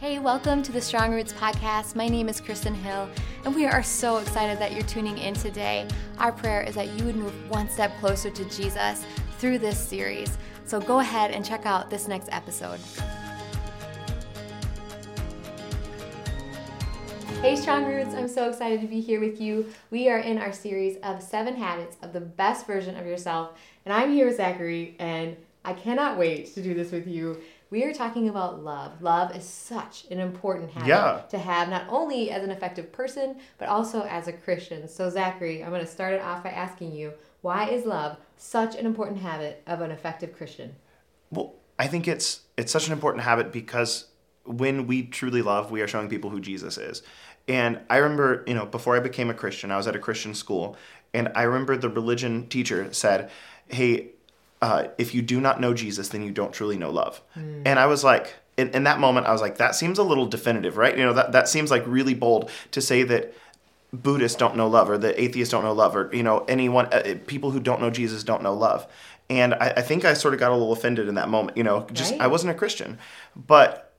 Hey, welcome to the Strong Roots podcast. My name is Kristen Hill, and we are so excited that you're tuning in today. Our prayer is that you would move one step closer to Jesus through this series. So go ahead and check out this next episode. Hey, Strong Roots, I'm so excited to be here with you. We are in our series of seven habits of the best version of yourself, and I'm here with Zachary, and I cannot wait to do this with you we are talking about love. Love is such an important habit Yeah. to have, not only as an effective person, but also as a Christian. So, Zachary, I'm going to start it off by asking you why is love such an important habit of an effective Christian? Well, I think it's it's such an important habit because when we truly love, we are showing people who Jesus is. And I remember, you know, before I became a Christian, I was at a Christian school, and I remember the religion teacher said, "Hey, uh, if you do not know Jesus, then you don't truly know love." And I was like, in, in that moment, I was like, that seems a little definitive, right? You know, that that seems like really bold to say that Buddhists don't know love, or that atheists don't know love, or you know, anyone, uh, people who don't know Jesus don't know love. And I, I think I sort of got a little offended in that moment. You know, just Right. I wasn't a Christian, but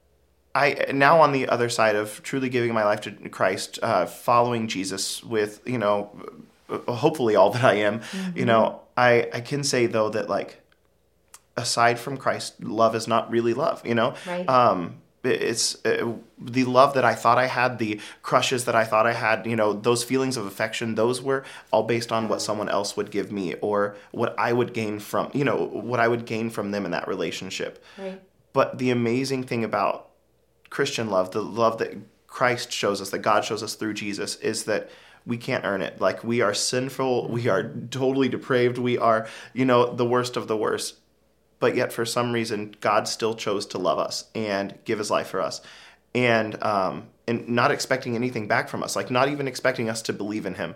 I now on the other side of truly giving my life to Christ, uh, following Jesus with you know, uh, hopefully all that I am. You know, I I can say though that like, aside from Christ, love is not really love. You know, Right. um, it's uh, the love that I thought I had, the crushes that I thought I had, you know, those feelings of affection, those were all based on what someone else would give me or what I would gain from, you know, what I would gain from them in that relationship. Right? But the amazing thing about Christian love, the love that Christ shows us, that God shows us through Jesus, is that we can't earn it. Like we are sinful, we are totally depraved, we are, you know, the worst of the worst. But yet, for some reason, God still chose to love us and give His life for us, and um, and not expecting anything back from us, like not even expecting us to believe in Him.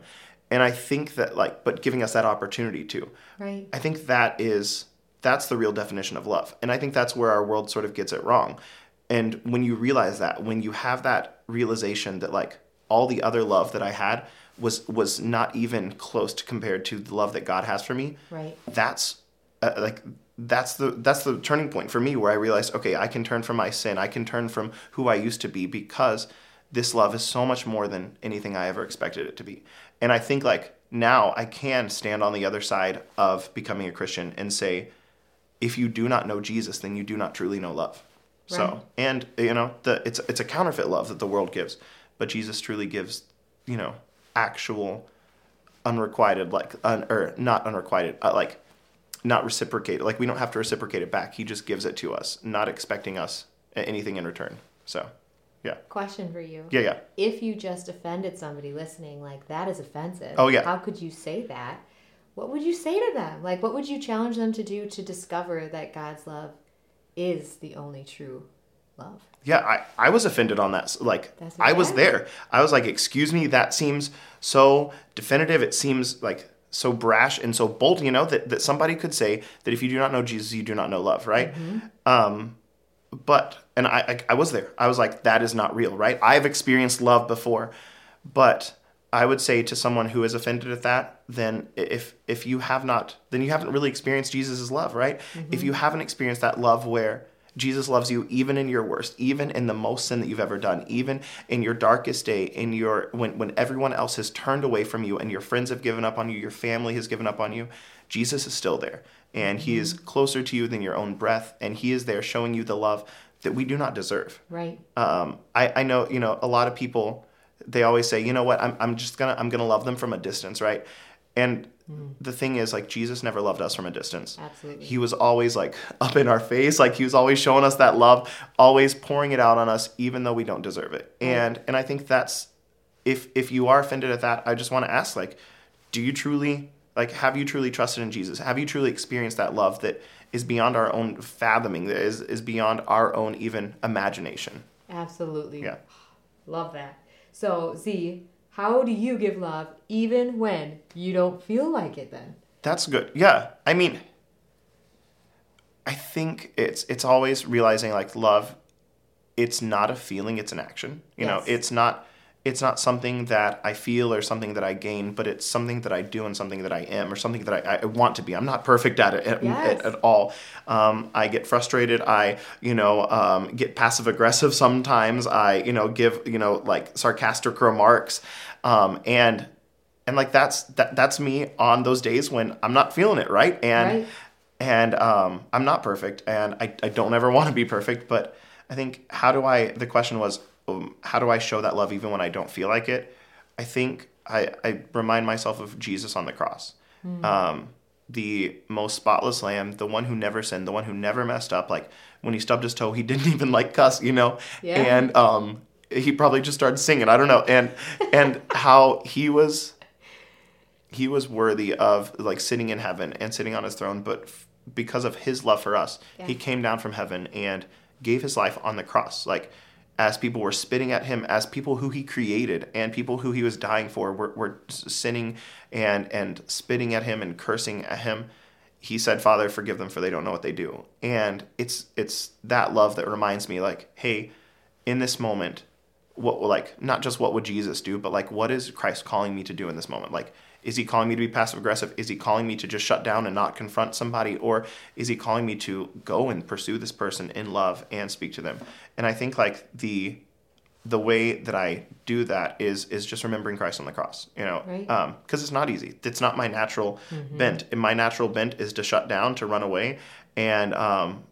And I think that, like, but giving us that opportunity to. Right? I think that is that's the real definition of love. And I think that's where our world sort of gets it wrong. And when you realize that, when you have that realization that like all the other love that I had was was not even close to compared to the love that God has for me, Right? that's uh, like that's the that's the turning point for me where I realized okay, I can turn from my sin. I can turn from who I used to be because this love is so much more than anything I ever expected it to be. And I think like now I can stand on the other side of becoming a Christian and say if you do not know Jesus, then you do not truly know love. Right. So, and you know, the it's it's a counterfeit love that the world gives, but Jesus truly gives, you know, actual unrequited like un, or not unrequited uh, like not reciprocated like we don't have to reciprocate it back he just gives it to us not expecting us anything in return so yeah Question for you. yeah yeah If you just offended somebody listening, like that is offensive. Oh, yeah. How could you say that? What would you say to them? Like, what would you challenge them to do to discover that God's love is the only true yeah i i was offended on that like i was there. I was like excuse me that seems so definitive. It seems like so brash and so bold you know that, that somebody could say that if you do not know jesus you do not know love right? Um but and I, I i was there. I was like that is not real right? I've experienced love before. But i would say to someone who is offended at that then if if you have not then you haven't really experienced jesus' love right? If you haven't experienced that love where jesus loves you even in your worst even in the most sin that you've ever done even in your darkest day in your when when everyone else has turned away from you and your friends have given up on you your family has given up on you jesus is still there. And he is closer to you than your own breath and he is there showing you the love that we do not deserve. Right? um, I, I know you know a lot of people they always say you know what? I'm, I'm just gonna i'm gonna love them from a distance right and mm. the thing is like jesus never loved us from a distance Absolutely. he was always like up in our face like he was always showing us that love always pouring it out on us even though we don't deserve it and and i think that's if if you are offended at that i just want to ask like do you truly like have you truly trusted in jesus have you truly experienced that love that is beyond our own fathoming that is is beyond our own even imagination Absolutely. Yeah. Love that. So, Z, how do you give love even when you don't feel like it then? That's good. Yeah. I mean, I think it's it's always realizing like love, it's not a feeling, it's an action. You know, it's not it's not something that I feel or something that I gain, but it's something that I do and something that I am or something that I, I want to be. I'm not perfect at it at, Yes. at, at all. Um, I get frustrated. I, you know, um, get passive aggressive sometimes. I, you know, give, you know, like sarcastic remarks. Um, and, and like that's, that, that's me on those days when I'm not feeling it. Right. And, Right. and um, I'm not perfect, and I, I don't ever want to be perfect. But I think how do I? The question was, um, how do I show that love even when I don't feel like it? I think I, I remind myself of Jesus on the cross, um, the most spotless lamb, the one who never sinned, the one who never messed up. Like when he stubbed his toe, he didn't even like cuss, you know. Yeah. And um, he probably just started singing. I don't know. And and how he was he was worthy of like sitting in heaven and sitting on his throne but f- because of his love for us he came down from heaven and gave his life on the cross like as people were spitting at him as people who he created and people who he was dying for were, were sinning and and spitting at him and cursing at him he said father forgive them for they don't know what they do and it's it's that love that reminds me like hey in this moment what like not just what would Jesus do, but like what is Christ calling me to do in this moment? Like is he calling me to be passive aggressive? Is he calling me to just shut down and not confront somebody or is he calling me to go and pursue this person in love and speak to them? And I think like the the way that I do that is is just remembering Christ on the cross, you know, Right. um, because it's not easy. It's not my natural bent. And my natural bent is to shut down, to run away, and um,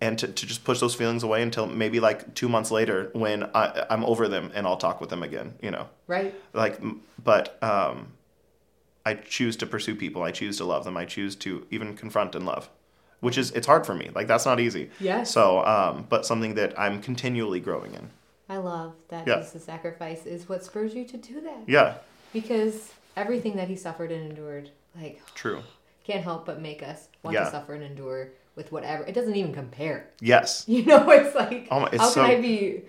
and to, to just push those feelings away until maybe like two months later when I, I'm over them and I'll talk with them again, you know, Right. like, but um, I choose to pursue people. I choose to love them. I choose to even confront and love, which is, it's hard for me. Like, that's not easy. Yeah. So, um, but something that I'm continually growing in. I love that Yeah. Jesus' sacrifice is what spurs you to do that. Yeah, Because everything that he suffered and endured, like, true. can't help but make us want Yeah. to suffer and endure with whatever. It doesn't even compare. Yes. You know, it's like, Oh my- it's how so- can I be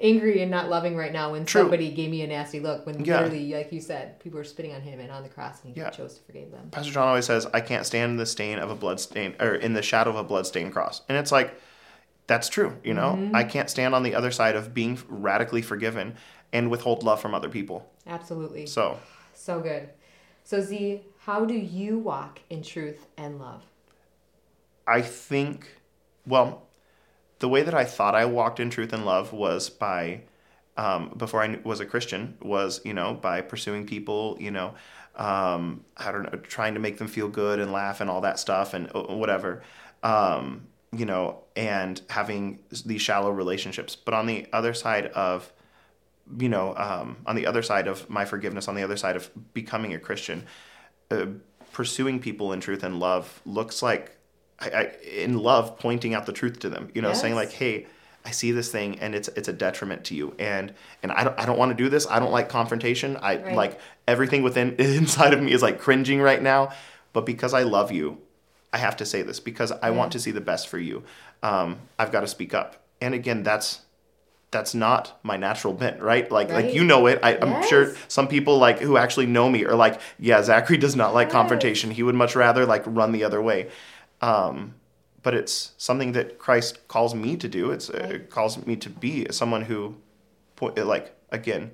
angry and not loving right now when True. somebody gave me a nasty look when Yeah. literally, like you said, people were spitting on him and on the cross and he Yeah. chose to forgive them. Pastor John always says, I can't stand the stain of a blood stain or in the shadow of a blood stained cross. And it's like, that's true. You know, Mm-hmm. I can't stand on the other side of being radically forgiven and withhold love from other people. Absolutely. So, So good. So, Z, how do you walk in truth and love? I think, well, the way that I thought I walked in truth and love was by, um, before I was a Christian, was, you know, by pursuing people, you know, um, I don't know, trying to make them feel good and laugh and all that stuff and uh, whatever, um, you know, and having these shallow relationships. But on the other side of, you know, um, on the other side of my forgiveness, on the other side of becoming a Christian, uh, pursuing people in truth and love looks like I, I, in love pointing out the truth to them you know saying like hey i see this thing and it's it's a detriment to you and and i don't i don't want to do this i don't like confrontation i Right. like everything within inside of me is like cringing right now but because i love you i have to say this because i want to see the best for you um, i've got to speak up and again that's that's not my natural bent, right? Like like you know it. I, I'm sure some people like who actually know me are like, yeah, Zachary does not like Yes. confrontation. He would much rather like run the other way. Um, but it's something that Christ calls me to do. It's uh, it calls me to be someone who, like again,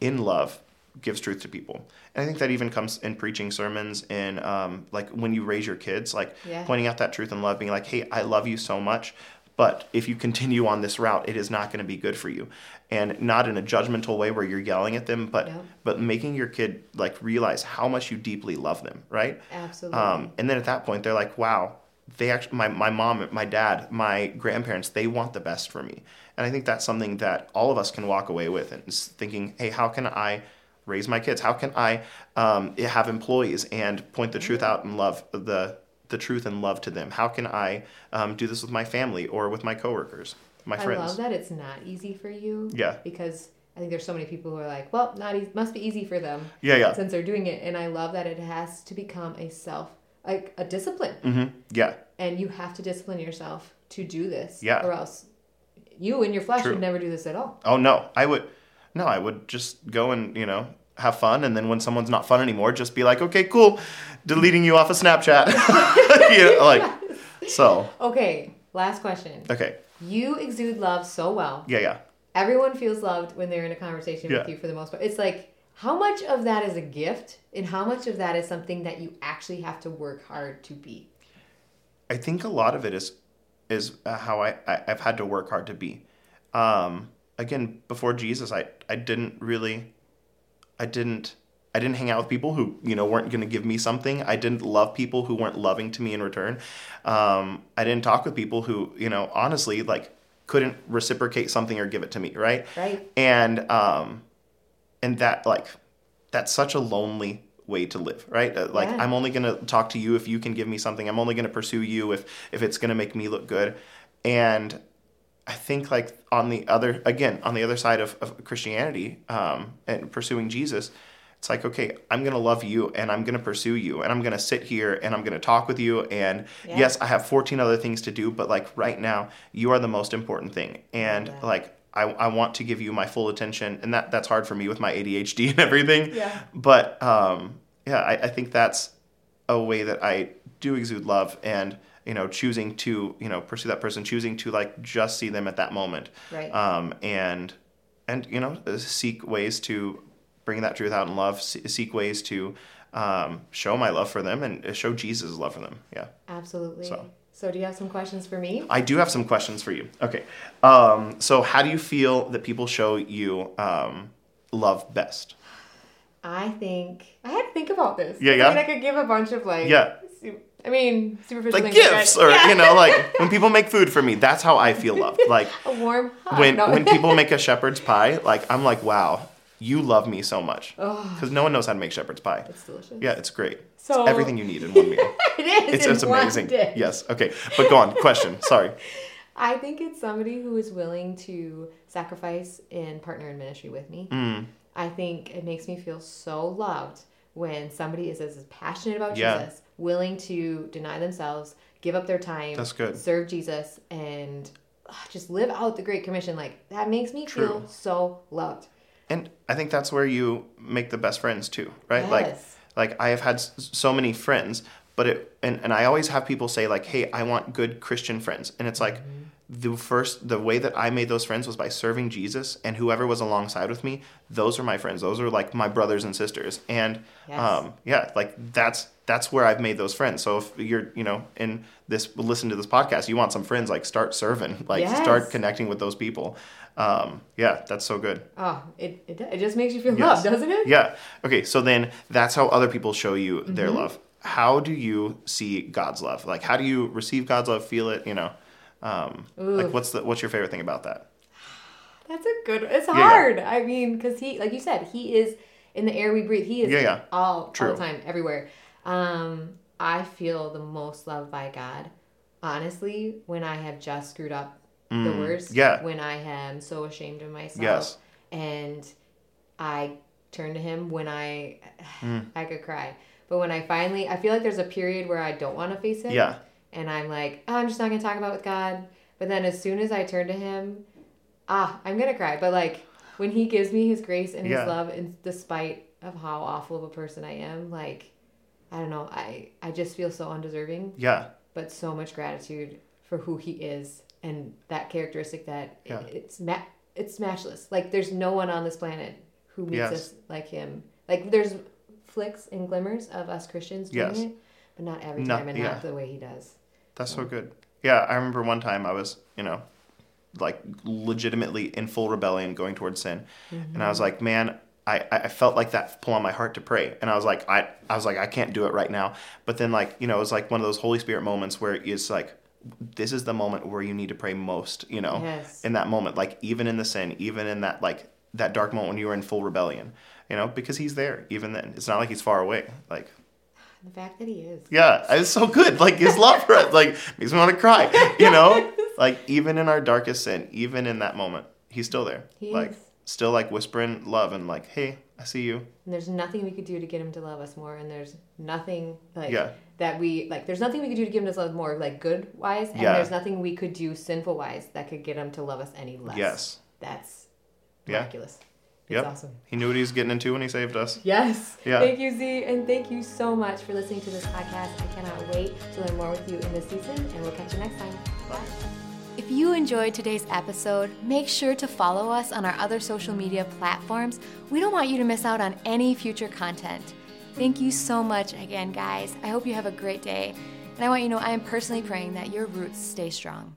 in love, gives truth to people. And I think that even comes in preaching sermons and um, like when you raise your kids, like Yeah. pointing out that truth and love, being like, hey, I love you so much. But if you continue on this route, it is not going to be good for you, and not in a judgmental way where you're yelling at them, but but making your kid like realize how much you deeply love them, right? Absolutely. Um, and then at that point, they're like, wow, they actually, my, my mom, my dad, my grandparents, they want the best for me. And I think that's something that all of us can walk away with and thinking, hey, how can I raise my kids? How can I um, have employees and point the truth out and love the, the truth and love to them? How can I um, do this with my family or with my coworkers, my friends? I love that it's not easy for you. Yeah. Because I think there's so many people who are like, well, not e- must be easy for them Yeah, yeah. since they're doing it. And I love that it has to become a self, like a discipline. Mm-hmm. Yeah. And you have to discipline yourself to do this. Yeah. Or else you and your flesh True. would never do this at all. Oh no, I would no, I would just go and, you know, have fun and then when someone's not fun anymore, just be like, "Okay, cool. Deleting you off of Snapchat." you know, like so, Okay, last question. okay. You exude love so well. Yeah, yeah. everyone feels loved when they're in a conversation with you for the most part. It's like how much of that is a gift and how much of that is something that you actually have to work hard to be. I think a lot of it is is uh, how I, I I've had to work hard to be. Um, again, before Jesus, I I didn't really, I didn't I didn't hang out with people who you know weren't going to give me something. I didn't love people who weren't loving to me in return. Um, I didn't talk with people who you know honestly like couldn't reciprocate something or give it to me. Right. Right. And um, and that like that's such a lonely way to live right like Yeah. i'm only going to talk to you if you can give me something i'm only going to pursue you if if it's going to make me look good and i think like on the other again on the other side of, of christianity um, and pursuing jesus it's like okay i'm going to love you and i'm going to pursue you and i'm going to sit here and i'm going to talk with you and Yeah. yes i have 14 other things to do but like right now you are the most important thing and Yeah. like I, I want to give you my full attention and that that's hard for me with my ADHD and everything Yeah. but um, yeah I, I think that's a way that I do exude love and you know choosing to you know pursue that person choosing to like just see them at that moment Right. um, and and you know seek ways to bring that truth out in love seek ways to um, show my love for them and show Jesus' love for them yeah Absolutely. So. So. do you have some questions for me? I do have some questions for you. Okay. Um, so, how do you feel that people show you um, love best? I think I had to think about this. Yeah, I yeah. mean, I could give a bunch of like. Yeah. su- I mean, superficial Like gifts, or Yeah. you know, like when people make food for me, that's how I feel loved. Like a warm hug. when No. when people make a shepherd's pie, like I'm like, wow, you love me so much because no one knows how to make shepherd's pie. it's delicious. Yeah, it's great. So- it's everything you need in one meal. it is. It's it's amazing. dish. Yes. Okay. But go on. Question. Sorry. I think it's somebody who is willing to sacrifice and partner in ministry with me. Mm, I think it makes me feel so loved when somebody is as passionate about Yeah. Jesus, willing to deny themselves, give up their time, That's good. serve Jesus, and just live out the Great Commission. Like that makes me True. feel so loved. And I think that's where you make the best friends too, right? Like Yes. like I have had so many friends, but it and, and I always have people say like, "Hey, I want good Christian friends," and it's like. Mm-hmm. The first, the way that I made those friends was by serving Jesus, and whoever was alongside with me, those are my friends. Those are like my brothers and sisters, and Yes. um, yeah, like that's that's where I've made those friends. So if you're, you know, in this, listen to this podcast, you want some friends, like start serving, like Yes. start connecting with those people. Um, yeah, that's so good. Oh, it, it, it just makes you feel Yes. loved, doesn't it? Yeah. Okay. So then that's how other people show you their Mm-hmm. love. How do you see God's love? Like, how do you receive God's love? Feel it? You know, um, Ooh. like what's the what's your favorite thing about that? That's a good. It's yeah. hard. I mean, because he, like you said, he is in the air we breathe. He is Yeah, yeah. all all True. the time, everywhere. Um, I feel the most loved by God, honestly, when I have just screwed up the Mm, worst. yeah. When I am so ashamed of myself. Yes. And I turn to Him when I, Mm. I could cry. But when I finally, I feel like there's a period where I don't want to face it Yeah. And I'm like, oh, I'm just not gonna talk about it with God. But then as soon as I turn to Him, ah, I'm gonna cry. But like when He gives me His grace and His Yeah. love, and despite of how awful of a person I am, like I don't know, I I just feel so undeserving, Yeah. but so much gratitude for who He is and that characteristic that Yeah. it, it's ma- it's matchless. Like there's no one on this planet who meets Yes. us like Him. Like there's flicks and glimmers of us Christians doing Yes. it, but not every Not- time and yeah. not the way He does. That's so good. Yeah, I remember one time I was, you know, like legitimately in full rebellion going towards sin. And I was mm-hmm. like, man, I, I felt like that pull on my heart to pray. And I was like, I, I was like, I can't do it right now. But then like, you know, it was like one of those Holy Spirit moments where it's like, this is the moment where you need to pray most, you know, Yes. in that moment, like even in the sin, even in that, like that dark moment when you were in full rebellion, you know, because he's there even then. It's not like he's far away. Like, The fact that he is. yeah, it's so good. Like his love for us, like makes me want to cry. You know, like even in our darkest sin, even in that moment, he's still there. He like is. still like whispering love and like, hey, I see you. And there's nothing we could do to get him to love us more. And there's nothing like Yeah. that we like. There's nothing we could do to get him to love us more, like good wise. And Yeah. there's nothing we could do sinful wise that could get him to love us any less. Yes. That's Yeah. Miraculous. Yep. awesome. He knew what he was getting into when he saved us. Yes. Yeah. Thank you, Z, and thank you so much for listening to this podcast. I cannot wait to learn more with you in this season, and we'll catch you next time. Bye. If you enjoyed today's episode, make sure to follow us on our other social media platforms. We don't want you to miss out on any future content. Thank you so much again, guys. I hope you have a great day. And I want you to know I am personally praying that your roots stay strong.